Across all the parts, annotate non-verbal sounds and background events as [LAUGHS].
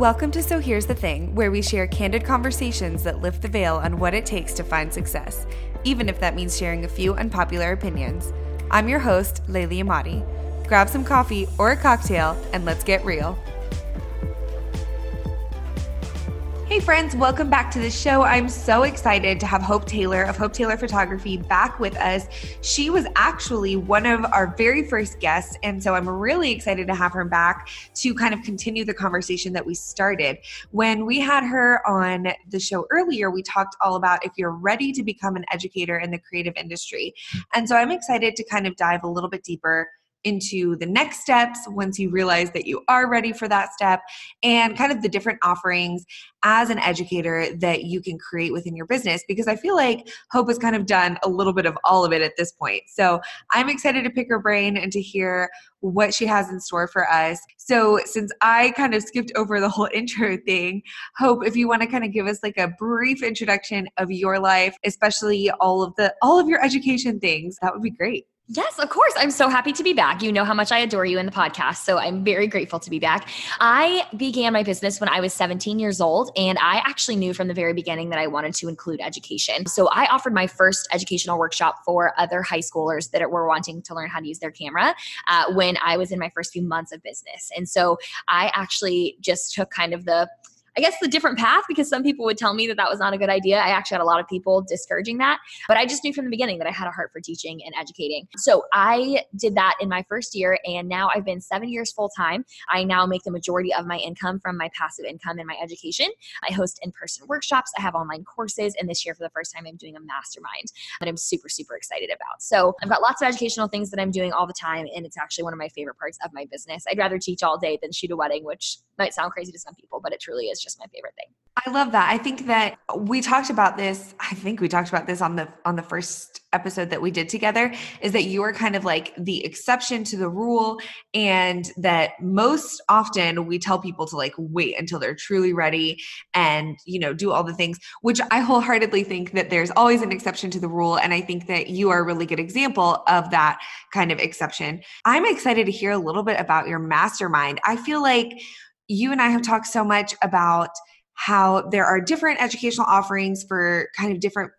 Welcome to So Here's the Thing, where we share candid conversations that lift the veil on what it takes to find success, even if that means sharing a few unpopular opinions. I'm your host, Laylee Emadi. Grab some coffee or a cocktail and let's get real. Friends, welcome back to the show. I'm so excited to have Hope Taylor of Hope Taylor Photography back with us. She was actually one of our very first guests, and so I'm really excited to have her back to kind of continue the conversation that we started. When we had her on the show earlier, we talked all about if you're ready to become an educator in the creative industry. And so I'm excited to kind of dive a little bit deeper into the next steps once you realize that you are ready for that step and kind of the different offerings as an educator that you can create within your business because I feel like Hope has kind of done a little bit of all of it at this point. So I'm excited to pick her brain and to hear what she has in store for us. So since I kind of skipped over the whole [LAUGHS] intro thing, Hope, if you want to kind of give us like a brief introduction of your life, especially all of the all of your education things, that would be great. Yes, of course. I'm so happy to be back. You know how much I adore you in the podcast. So I'm very grateful to be back. I began my business when I was 17 years old, and I actually knew from the very beginning that I wanted to include education. So I offered my first educational workshop for other high schoolers that were wanting to learn how to use their camera uh, when I was in my first few months of business. And so I actually just took kind of the I guess the different path because some people would tell me that that was not a good idea. I actually had a lot of people discouraging that, but I just knew from the beginning that I had a heart for teaching and educating. So I did that in my first year, and now I've been seven years full time. I now make the majority of my income from my passive income and my education. I host in person workshops, I have online courses, and this year, for the first time, I'm doing a mastermind that I'm super, super excited about. So I've got lots of educational things that I'm doing all the time, and it's actually one of my favorite parts of my business. I'd rather teach all day than shoot a wedding, which might sound crazy to some people, but it truly is just my favorite thing. I love that. I think that we talked about this. I think we talked about this on the on the first episode that we did together is that you are kind of like the exception to the rule and that most often we tell people to like wait until they're truly ready and you know do all the things which I wholeheartedly think that there's always an exception to the rule and I think that you are a really good example of that kind of exception. I'm excited to hear a little bit about your mastermind. I feel like you and I have talked so much about how there are different educational offerings for kind of different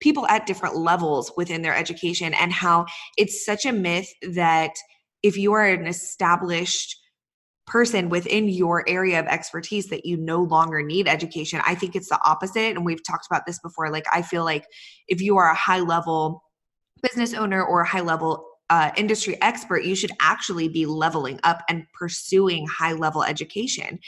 people at different levels within their education and how it's such a myth that if you are an established person within your area of expertise that you no longer need education i think it's the opposite. And we've talked about this before. Like i feel like if you are a high level business owner or a high level uh, industry expert, you should actually be leveling up and pursuing high level education.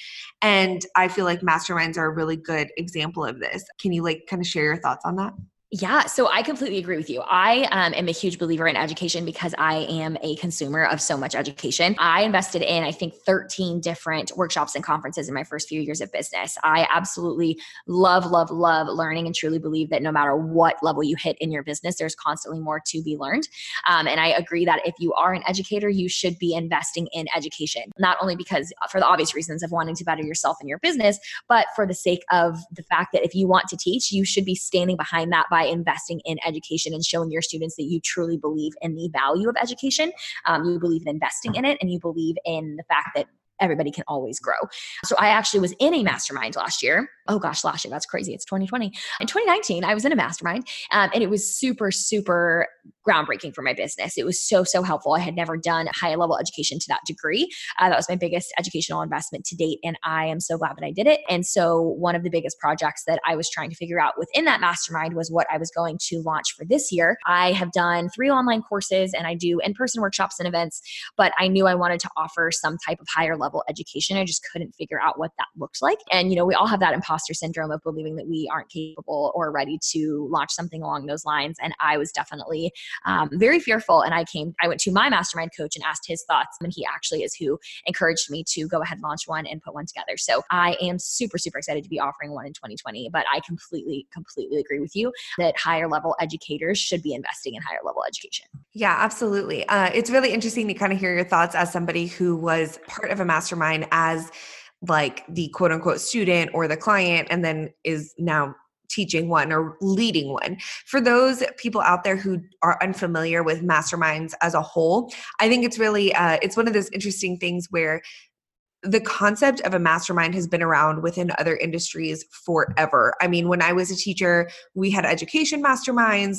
And I feel like masterminds are a really good example of this. Can you like kind of share your thoughts on that? Yeah, so I completely agree with you. I um, am a huge believer in education because I am a consumer of so much education. I invested in, I think, 13 different workshops and conferences in my first few years of business. I absolutely love, love, love learning and truly believe that no matter what level you hit in your business, there's constantly more to be learned. Um, and I agree that if you are an educator, you should be investing in education, not only because uh, for the obvious reasons of wanting to better yourself in your business, but for the sake of the fact that if you want to teach, you should be standing behind that by by investing in education and showing your students that you truly believe in the value of education. Um, you believe in investing in it and you believe in the fact that everybody can always grow. So I actually was in a mastermind last year. Oh gosh, last year, that's crazy. It's 2020. In 2019, I was in a mastermind um, and it was super, super groundbreaking for my business. It was so, so helpful. I had never done high level education to that degree. Uh, that was my biggest educational investment to date. And I am so glad that I did it. And so one of the biggest projects that I was trying to figure out within that mastermind was what I was going to launch for this year. I have done three online courses and I do in person workshops and events, but I knew I wanted to offer some type of higher level education. I just couldn't figure out what that looked like. And, you know, we all have that imposter syndrome of believing that we aren't capable or ready to launch something along those lines. And I was definitely um, very fearful. And I came, I went to my mastermind coach and asked his thoughts. And he actually is who encouraged me to go ahead and launch one and put one together. So I am super, super excited to be offering one in 2020. But I completely, completely agree with you that higher level educators should be investing in higher level education. Yeah, absolutely. Uh, it's really interesting to kind of hear your thoughts as somebody who was part of a mastermind as like the quote unquote student or the client and then is now teaching one or leading one. For those people out there who are unfamiliar with masterminds as a whole, I think it's really uh, it's one of those interesting things where the concept of a mastermind has been around within other industries forever. I mean, when I was a teacher, we had education masterminds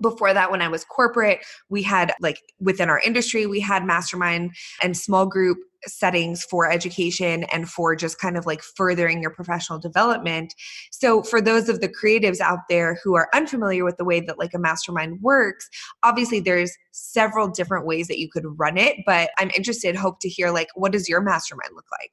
before that when i was corporate we had like within our industry we had mastermind and small group settings for education and for just kind of like furthering your professional development. So for those of the creatives out there who are unfamiliar with the way that like a mastermind works obviously there's several different ways that you could run it but i'm interested hope to hear like what does your mastermind look like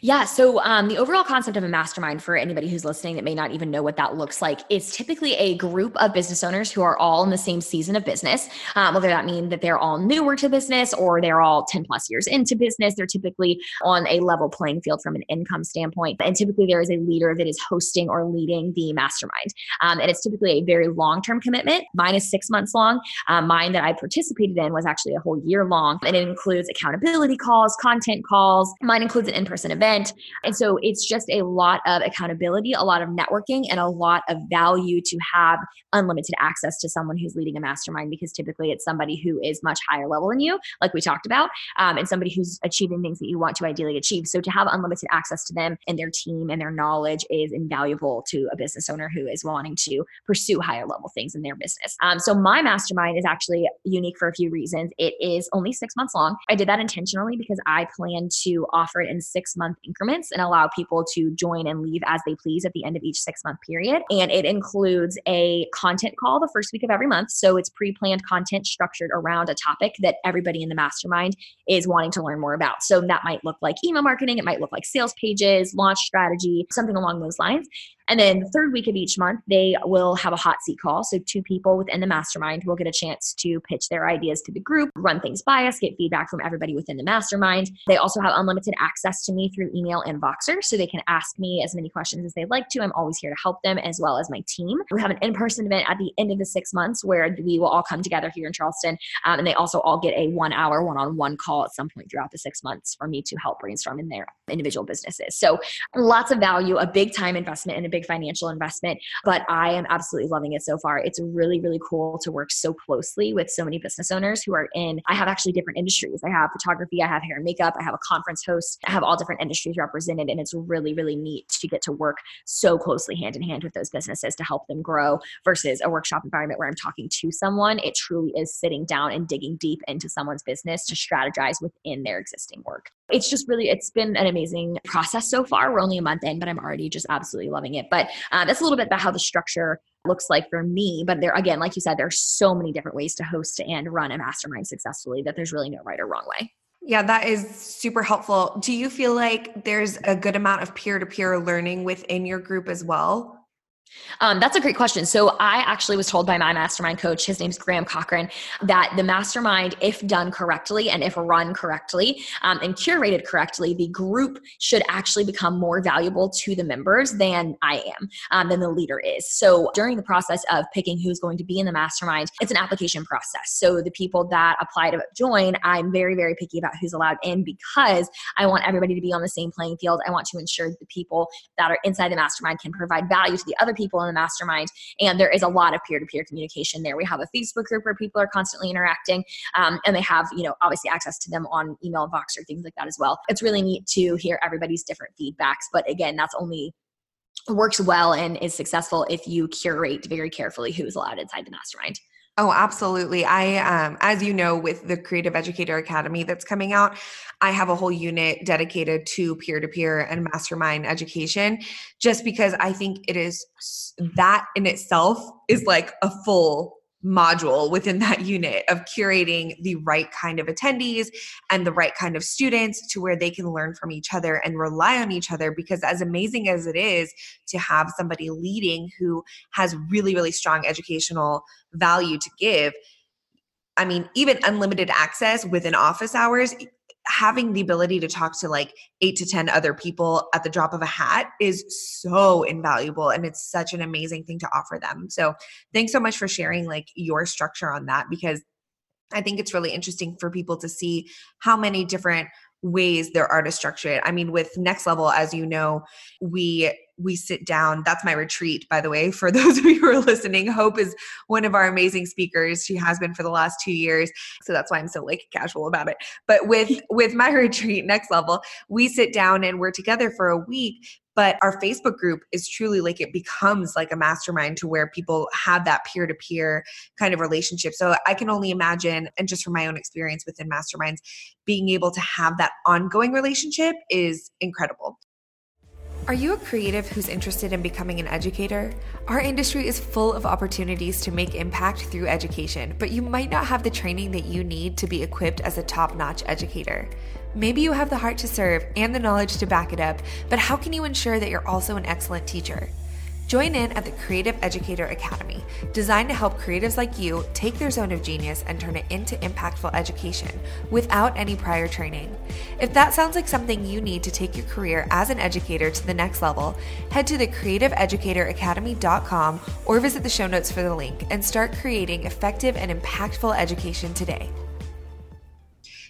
yeah. So, um, the overall concept of a mastermind for anybody who's listening that may not even know what that looks like is typically a group of business owners who are all in the same season of business. Um, whether that mean that they're all newer to business or they're all 10 plus years into business, they're typically on a level playing field from an income standpoint. And typically, there is a leader that is hosting or leading the mastermind. Um, and it's typically a very long term commitment. Mine is six months long. Um, mine that I participated in was actually a whole year long. And it includes accountability calls, content calls. Mine includes an in person event. And so it's just a lot of accountability, a lot of networking, and a lot of value to have unlimited access to someone who's leading a mastermind because typically it's somebody who is much higher level than you, like we talked about, um, and somebody who's achieving things that you want to ideally achieve. So to have unlimited access to them and their team and their knowledge is invaluable to a business owner who is wanting to pursue higher level things in their business. Um, so my mastermind is actually unique for a few reasons. It is only six months long. I did that intentionally because I plan to offer it in six month increments and allow people to join and leave as they please at the end of each six month period. And it includes a content call the first week of every month. So it's pre planned content structured around a topic that everybody in the mastermind is wanting to learn more about. So that might look like email marketing, it might look like sales pages, launch strategy, something along those lines. And then the third week of each month, they will have a hot seat call. So two people within the mastermind will get a chance to pitch their ideas to the group, run things by us, get feedback from everybody within the mastermind. They also have unlimited access to me through email and Voxer. So they can ask me as many questions as they'd like to. I'm always here to help them as well as my team. We have an in person event at the end of the six months where we will all come together here in Charleston. Um, and they also all get a one hour one on one call at some point throughout the six months for me to help brainstorm in their individual businesses. So lots of value, a big time investment, and a big big financial investment, but I am absolutely loving it so far. It's really, really cool to work so closely with so many business owners who are in, I have actually different industries. I have photography, I have hair and makeup, I have a conference host, I have all different industries represented. And it's really, really neat to get to work so closely hand in hand with those businesses to help them grow versus a workshop environment where I'm talking to someone. It truly is sitting down and digging deep into someone's business to strategize within their existing work. It's just really, it's been an amazing process so far. We're only a month in, but I'm already just absolutely loving it. But uh, that's a little bit about how the structure looks like for me. But there, again, like you said, there's so many different ways to host and run a mastermind successfully that there's really no right or wrong way. Yeah, that is super helpful. Do you feel like there's a good amount of peer to peer learning within your group as well? Um, that's a great question. So I actually was told by my mastermind coach, his name's Graham Cochrane, that the mastermind, if done correctly and if run correctly um, and curated correctly, the group should actually become more valuable to the members than I am, um, than the leader is. So during the process of picking who's going to be in the mastermind, it's an application process. So the people that apply to join, I'm very, very picky about who's allowed in because I want everybody to be on the same playing field. I want to ensure the people that are inside the mastermind can provide value to the other people in the mastermind. And there is a lot of peer to peer communication there. We have a Facebook group where people are constantly interacting, um, and they have, you know, obviously access to them on email and Voxer, things like that as well. It's really neat to hear everybody's different feedbacks. But again, that's only works well and is successful if you curate very carefully who's allowed inside the mastermind. Oh, absolutely. I, um, as you know, with the Creative Educator Academy that's coming out, I have a whole unit dedicated to peer to peer and mastermind education, just because I think it is that in itself is like a full module within that [LAUGHS] unit of curating the right kind of attendees and the right kind of students to where they can learn from each other and rely on each other because as amazing as it is to have somebody leading who has really really strong educational value to give i mean even unlimited access within office hours having the ability to talk to like eight to 10 other people at the drop of a hat is so invaluable. And it's such an amazing thing to offer them. So thanks so much for sharing like your structure on that because I think it's really interesting for people to see how many different ways there are to structure it. I mean, with Next Level, as you know, we we sit down. That's my retreat, by the way, [LAUGHS] for those of you who are listening. Hope is one of our amazing speakers. She has been for the last two years. So that's why I'm so like casual about it. But with [LAUGHS] with my [LAUGHS] retreat, next level, we sit down and we're together for a week but our facebook group is truly like it becomes like a mastermind to where people have that peer-to-peer kind of relationship so i can only imagine and just from my own experience within masterminds being able to have that ongoing relationship is incredible are you a creative who's interested in becoming an educator? Our industry is full of opportunities to make impact through education, but you might not have the training that you need to be equipped as a top notch educator. Maybe you have the heart to serve and the knowledge to back it up, but how can you ensure that you're also an excellent teacher? Join in at the Creative Educator Academy, designed to help creatives like you take their zone of genius and turn it into impactful education without any prior training. If that sounds like something you need to take your career as an educator to the next level, head to the creativeeducatoracademy.com or visit the show notes for the link and start creating effective and impactful education today.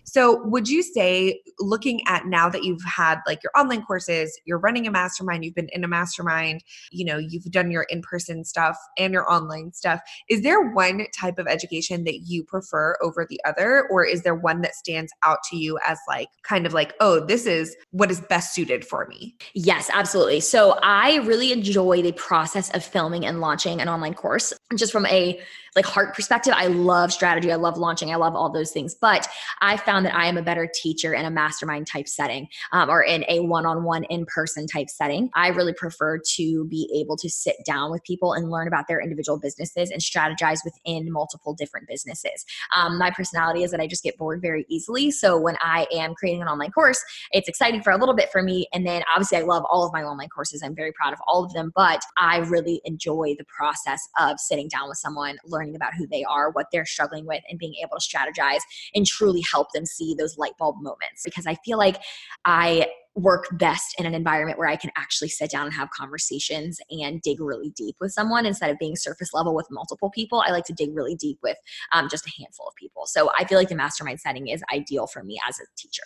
So, would you say, looking at now that you've had like your online courses, you're running a mastermind, you've been in a mastermind, you know, you've done your in person stuff and your online stuff, is there one type of education that you prefer over the other? Or is there one that stands out to you as like kind of like, oh, this is what is best suited for me? Yes, absolutely. So, I really enjoy the process of filming and launching an online course just from a like heart perspective, I love strategy. I love launching. I love all those things. But I found that I am a better teacher in a mastermind type setting um, or in a one on one in person type setting. I really prefer to be able to sit down with people and learn about their individual businesses and strategize within multiple different businesses. Um, my personality is that I just get bored very easily. So when I am creating an online course, it's exciting for a little bit for me. And then obviously, I love all of my online courses. I'm very proud of all of them, but I really enjoy the process of sitting down with someone, learning learning about who they are, what they're struggling with, and being able to strategize and truly help them see those light bulb moments. Because I feel like I work best in an environment where I can actually sit down and have conversations and dig really deep with someone instead of being surface level with multiple people. I like to dig really deep with um, just a handful of people. So I feel like the mastermind setting is ideal for me as a teacher.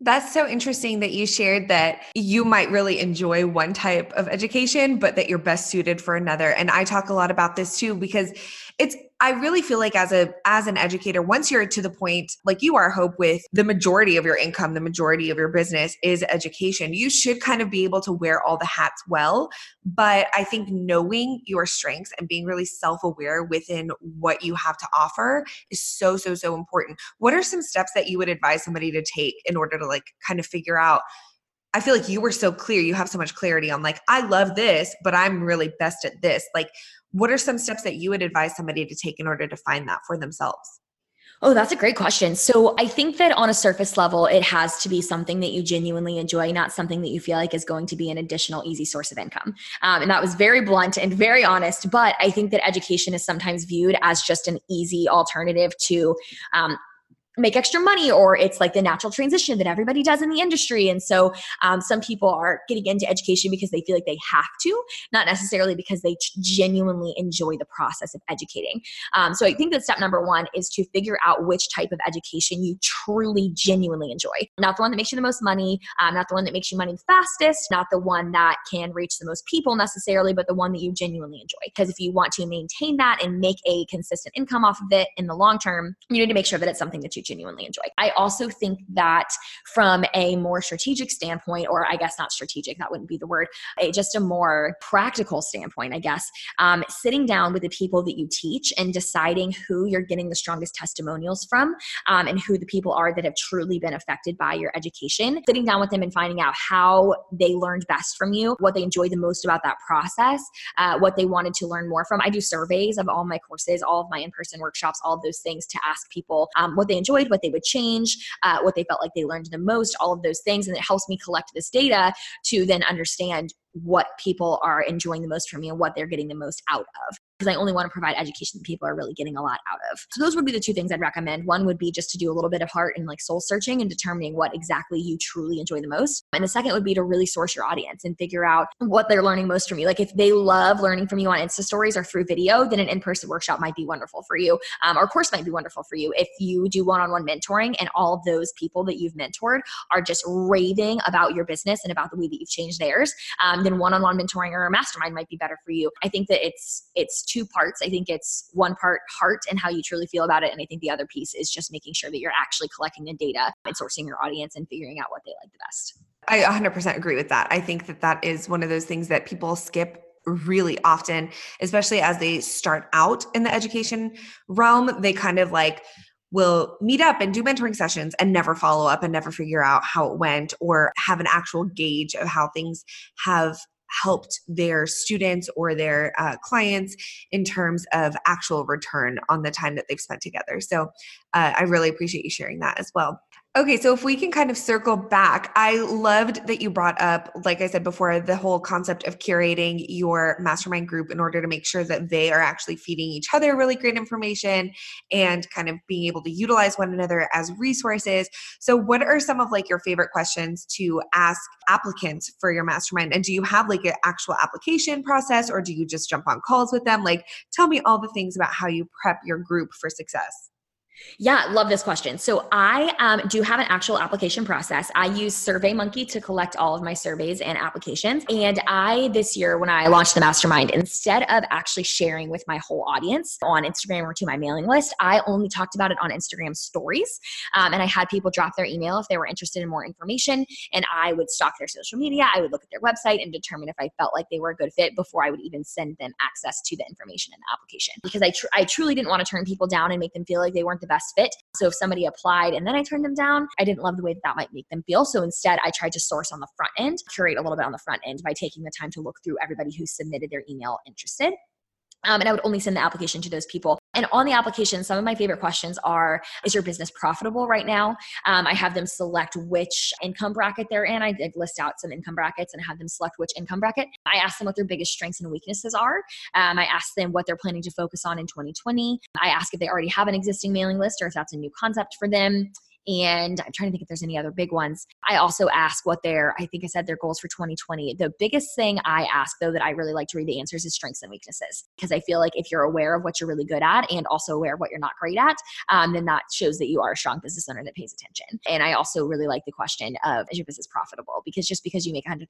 That's so interesting that you shared that you might really enjoy one type of education, but that you're best suited for another. And I talk a lot about this too because it's I really feel like as a as an educator, once you're to the point like you are, hope with the majority of your income, the majority of your business is education. You should kind of be able to wear all the hats well. But I think knowing your strengths and being really self-aware within what you have to offer is so, so, so important. What are some steps that you would advise somebody to take in order to like kind of figure out? I feel like you were so clear. You have so much clarity on like, I love this, but I'm really best at this. Like, what are some steps that you would advise somebody to take in order to find that for themselves? Oh, that's a great question. So, I think that on a surface level, it has to be something that you genuinely enjoy, not something that you feel like is going to be an additional easy source of income. Um, and that was very blunt and very honest. But I think that education is sometimes viewed as just an easy alternative to um, make extra money or it's like the natural transition that everybody does in the industry. And so um, some people are getting into education because they feel like they have to not necessarily because they genuinely enjoy the process of educating. Um, so i think that step number one is to figure out which type of education you truly genuinely enjoy. Not the one that makes you the most money um, not the one that makes you money the fastest not the one that can reach the most people necessarily but the one that you genuinely enjoy. Because if you want to maintain that and make a consistent income off of it in the long term you need to make sure that it's something that you genuinely enjoy. I also think that from a more strategic standpoint, or I guess not strategic, that wouldn't be the word, just a more practical standpoint, I guess, um, sitting down with the people that you teach and deciding who you're getting the strongest testimonials from um, and who the people are that have truly been affected by your education, sitting down with them and finding out how they learned best from you, what they enjoyed the most about that process, uh, what they wanted to learn more from. I do surveys of all my courses, all of my in person workshops, all of those things to ask people um, what they enjoyed enjoyed, what they would change, uh, what they felt like they learned the most, all of those things. And it helps me collect this data to then understand what people are enjoying the most from me and what they're getting the most out of. Because I only want to provide education that people are really getting a lot out of. So those would be the two things I'd recommend. One would be just to do a little bit of heart and like soul searching and determining what exactly you truly enjoy the most. And the second would be to really source your audience and figure out what they're learning most from you. Like if they love learning from you on Insta stories or through video, then an in-person workshop might be wonderful for you. Um, or course might be wonderful for you. If you do one-on-one mentoring and all of those people that you've mentored are just raving about your business and about the way that you've changed theirs, um, then one-on-one mentoring or a mastermind might be better for you. I think that it's it's two parts. I think it's one part heart and how you truly feel about it, and I think the other piece is just making sure that you're actually collecting the data and sourcing your audience and figuring out what they like the best. I 100% agree with that. I think that that is one of those things that people skip really often, especially as they start out in the education realm. They kind of like will meet up and do mentoring sessions and never follow up and never figure out how it went or have an actual gauge of how things have helped their students or their uh, clients in terms of actual return on the time that they've spent together. So uh, I really appreciate you sharing that as well. Okay, so if we can kind of circle back, I loved that you brought up, like I said before, the whole concept of curating your mastermind group in order to make sure that they are actually feeding each other really great information and kind of being able to utilize one another as resources. So, what are some of like your favorite questions to ask applicants for your mastermind? And do you have like an actual application process or do you just jump on calls with them? Like, tell me all the things about how you prep your group for success. Yeah, love this question. So I um, do have an actual application process. I use SurveyMonkey to collect all of my surveys and applications. And I, this year, when I launched the mastermind, instead of actually sharing with my whole audience on Instagram or to my mailing list, I only talked about it on Instagram stories. Um, and I had people drop their email if they were interested in more information. And I would stalk their social media. I would look at their website and determine if I felt like they were a good fit before I would even send them access to the information in the application. Because I, tr- I truly didn't want to turn people down and make them feel like they weren't the best fit. So if somebody applied and then I turned them down, I didn't love the way that that might make them feel. So instead, I tried to source on the front end, curate a little bit on the front end by taking the time to look through everybody who submitted their email interested. Um, and I would only send the application to those people. And on the application, some of my favorite questions are Is your business profitable right now? Um, I have them select which income bracket they're in. I did list out some income brackets and have them select which income bracket. I ask them what their biggest strengths and weaknesses are. Um, I ask them what they're planning to focus on in 2020. I ask if they already have an existing mailing list or if that's a new concept for them. And I'm trying to think if there's any other big ones. I also ask what their, I think I said their goals for 2020. The biggest thing I ask, though, that I really like to read the answers is strengths and weaknesses. Because I feel like if you're aware of what you're really good at and also aware of what you're not great at, um, then that shows that you are a strong business owner that pays attention. And I also really like the question of is your business profitable? Because just because you make $100,000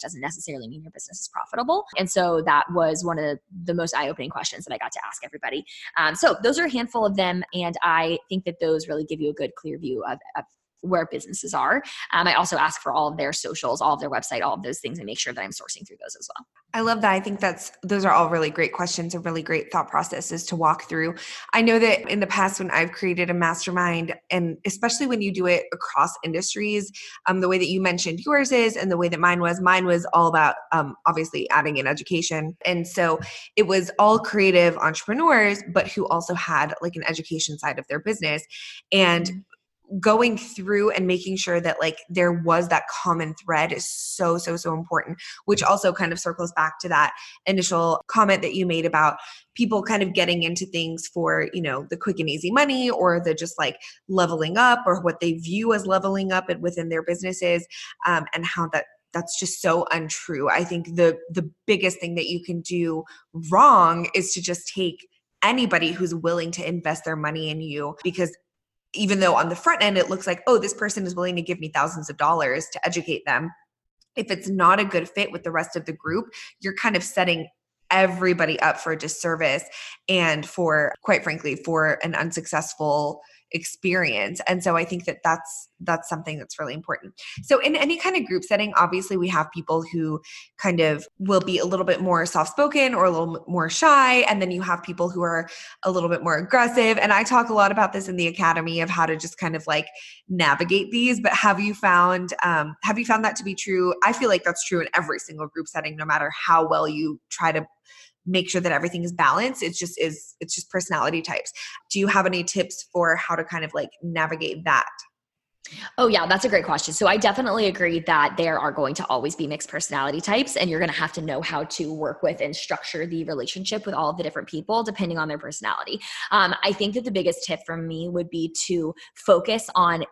doesn't necessarily mean your business is profitable. And so that was one of the most eye opening questions that I got to ask everybody. Um, so those are a handful of them. And I think that those really give you a good, clear view of, of where businesses are. Um, I also ask for all of their socials, all of their website, all of those things, and make sure that I'm sourcing through those as well. I love that. I think that's those are all really great questions and really great thought processes to walk through. I know that in the past when I've created a mastermind, and especially when you do it across industries, um, the way that you mentioned yours is, and the way that mine was, mine was all about um, obviously adding in education, and so it was all creative entrepreneurs, but who also had like an education side of their business, and mm-hmm going through and making sure that like there was that common thread is so so so important which also kind of circles back to that initial comment that you made about people kind of getting into things for you know the quick and easy money or the just like leveling up or what they view as leveling up within their businesses um, and how that that's just so untrue. I think the the biggest thing that you can do wrong is to just take anybody who's willing to invest their money in you because even though on the front end it looks like, oh, this person is willing to give me thousands of dollars to educate them, if it's not a good fit with the rest of the group, you're kind of setting everybody up for a disservice and for, quite frankly, for an unsuccessful experience and so i think that that's that's something that's really important. So in any kind of group setting obviously we have people who kind of will be a little bit more soft spoken or a little more shy and then you have people who are a little bit more aggressive and i talk a lot about this in the academy of how to just kind of like navigate these but have you found um, have you found that to be true? I feel like that's true in every single group setting no matter how well you try to make sure that everything is balanced it's just is it's just personality types do you have any tips for how to kind of like navigate that Oh, yeah, that's a great question. So, I definitely agree that there are going to always be mixed personality types, and you're going to have to know how to work with and structure the relationship with all of the different people depending on their personality. Um, I think that the biggest tip from me would be to focus on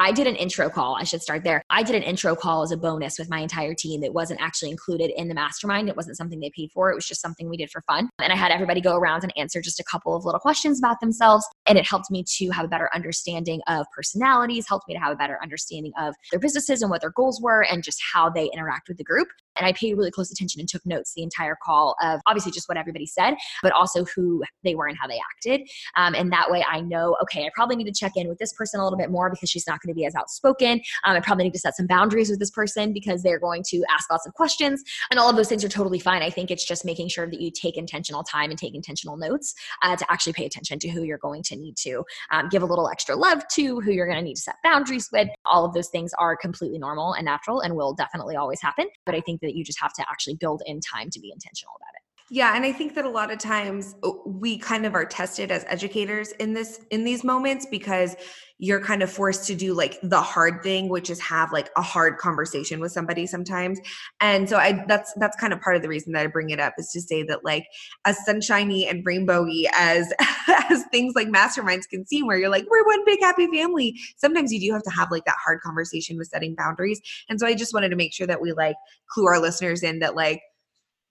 I did an intro call. I should start there. I did an intro call as a bonus with my entire team that wasn't actually included in the mastermind. It wasn't something they paid for. It was just something we did for fun. And I had everybody go around and answer just a couple of little questions about themselves. And it helped me to have a better understanding of personalities, helped me to have a better understanding of their businesses and what their goals were and just how they interact with the group. And I paid really close attention and took notes the entire call of obviously just what everybody said, but also who they were and how they acted. Um, and that way I know, okay, I probably need to check in with this person a little bit more because she's not going to be as outspoken. Um, I probably need to set some boundaries with this person because they're going to ask lots of questions. And all of those things are totally fine. I think it's just making sure that you take intentional time and take intentional notes uh, to actually pay attention to who you're going to need to um, give a little extra love to, who you're going to need to set boundaries with. All of those things are completely normal and natural and will definitely always happen. But I think that you just have to actually build in time to be intentional about it. Yeah, and I think that a lot of times we kind of are tested as educators in this in these moments because you're kind of forced to do like the hard thing which is have like a hard conversation with somebody sometimes. And so I that's that's kind of part of the reason that I bring it up is to say that like as sunshiny and rainbowy as [LAUGHS] as things like masterminds can seem where you're like we're one big happy family, sometimes you do have to have like that hard conversation with setting boundaries. And so I just wanted to make sure that we like clue our listeners in that like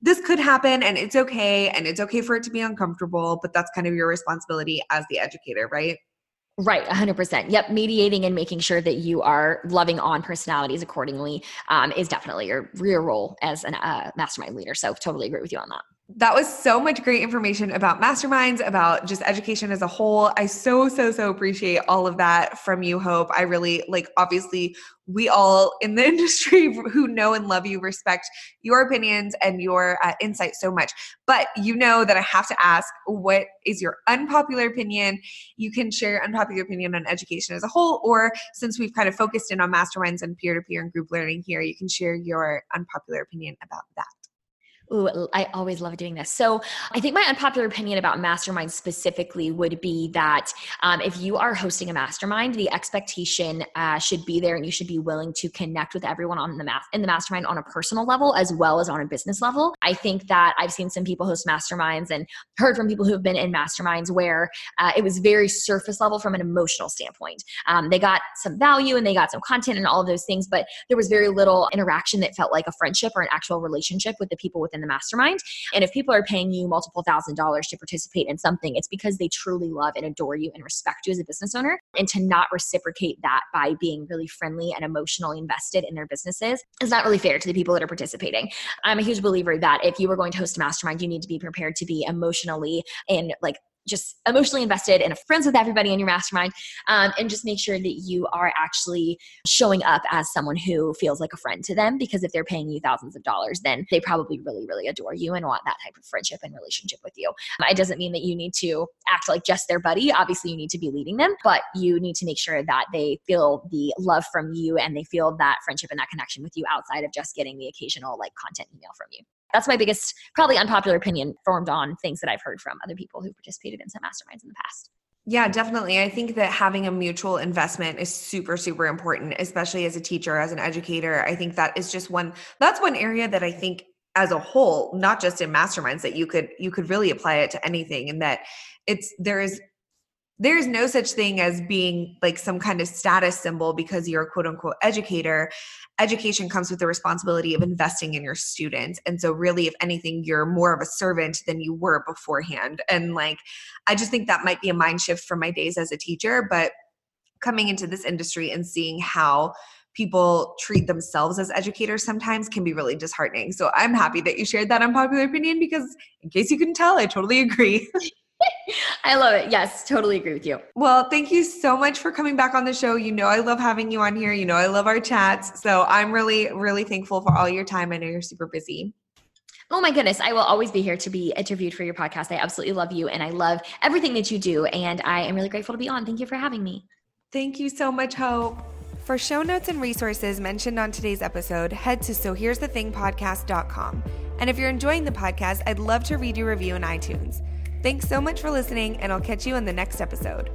this could happen and it's okay and it's okay for it to be uncomfortable but that's kind of your responsibility as the educator right Right, 100%. Yep, mediating and making sure that you are loving on personalities accordingly um, is definitely your real role as a uh, mastermind leader. So, totally agree with you on that. That was so much great information about masterminds, about just education as a whole. I so, so, so appreciate all of that from you, Hope. I really like, obviously, we all in the [LAUGHS] industry who know and love you respect your opinions and your uh, insight so much. But you know that I have to ask what is your unpopular opinion? You can share your unpopular opinion on education as a whole, or since we've kind of focused in on masterminds and peer to peer and group learning here, you can share your unpopular opinion about that. Ooh, I always love doing this. So, I think my unpopular opinion about masterminds specifically would be that um, if you are hosting a mastermind, the expectation uh, should be there, and you should be willing to connect with everyone on the in the mastermind on a personal level as well as on a business level. I think that I've seen some people host masterminds and heard from people who have been in masterminds where uh, it was very surface level from an emotional standpoint. Um, they got some value and they got some content and all of those things, but there was very little interaction that felt like a friendship or an actual relationship with the people within the mastermind. And if people are paying you multiple thousand dollars to participate in something, it's because they truly love and adore you and respect you as a business owner. And to not reciprocate that by being really friendly and emotionally invested in their businesses is not really fair to the people that are participating. I'm a huge believer that if you are going to host a mastermind, you need to be prepared to be emotionally and like just emotionally invested and friends with everybody in your mastermind um, and just make sure that you are actually showing up as someone who feels like a friend to them because if they're paying you thousands of dollars then they probably really really adore you and want that type of friendship and relationship with you. It doesn't mean that you need to act like just their buddy. Obviously you need to be leading them but you need to make sure that they feel the love from you and they feel that friendship and that connection with you outside of just getting the occasional like content email from you that's my biggest, probably unpopular opinion formed on things that I've heard from other people who participated in some masterminds in the past. Yeah, definitely. I think that having a mutual investment is super, super important, especially as a teacher, as an educator. I think that is just one, that's one area that I think as a whole, not just in masterminds, that you could, you could really apply it to anything. And that it's, there is there's no such thing as being like some kind of status symbol because you're a quote unquote educator. Education comes with the responsibility of investing in your students. And so, really, if anything, you're more of a servant than you were beforehand. And like, I just think that might be a mind shift from my days as a teacher. But coming into this industry and seeing how people treat themselves as educators sometimes can be really disheartening. So I'm happy that you shared that unpopular opinion because, in case you couldn't tell, I totally agree. [LAUGHS] I love it. Yes, totally agree with you. Well, thank you so much for coming back on the show. You know, I love having you on here. You know, I love our chats. So I'm really, really thankful for all your time. I know you're super busy. Oh my goodness, I will always be here to be interviewed for your podcast. I absolutely love you and I love everything that you do. And I am really grateful to be on. Thank you for having me. Thank you so much, Hope. For show notes and resources mentioned on today's episode, head to So Here's the Thing podcast.com. And if you're enjoying the podcast, I'd love to read your review in iTunes. Thanks so much for listening, and I'll catch you in the next episode.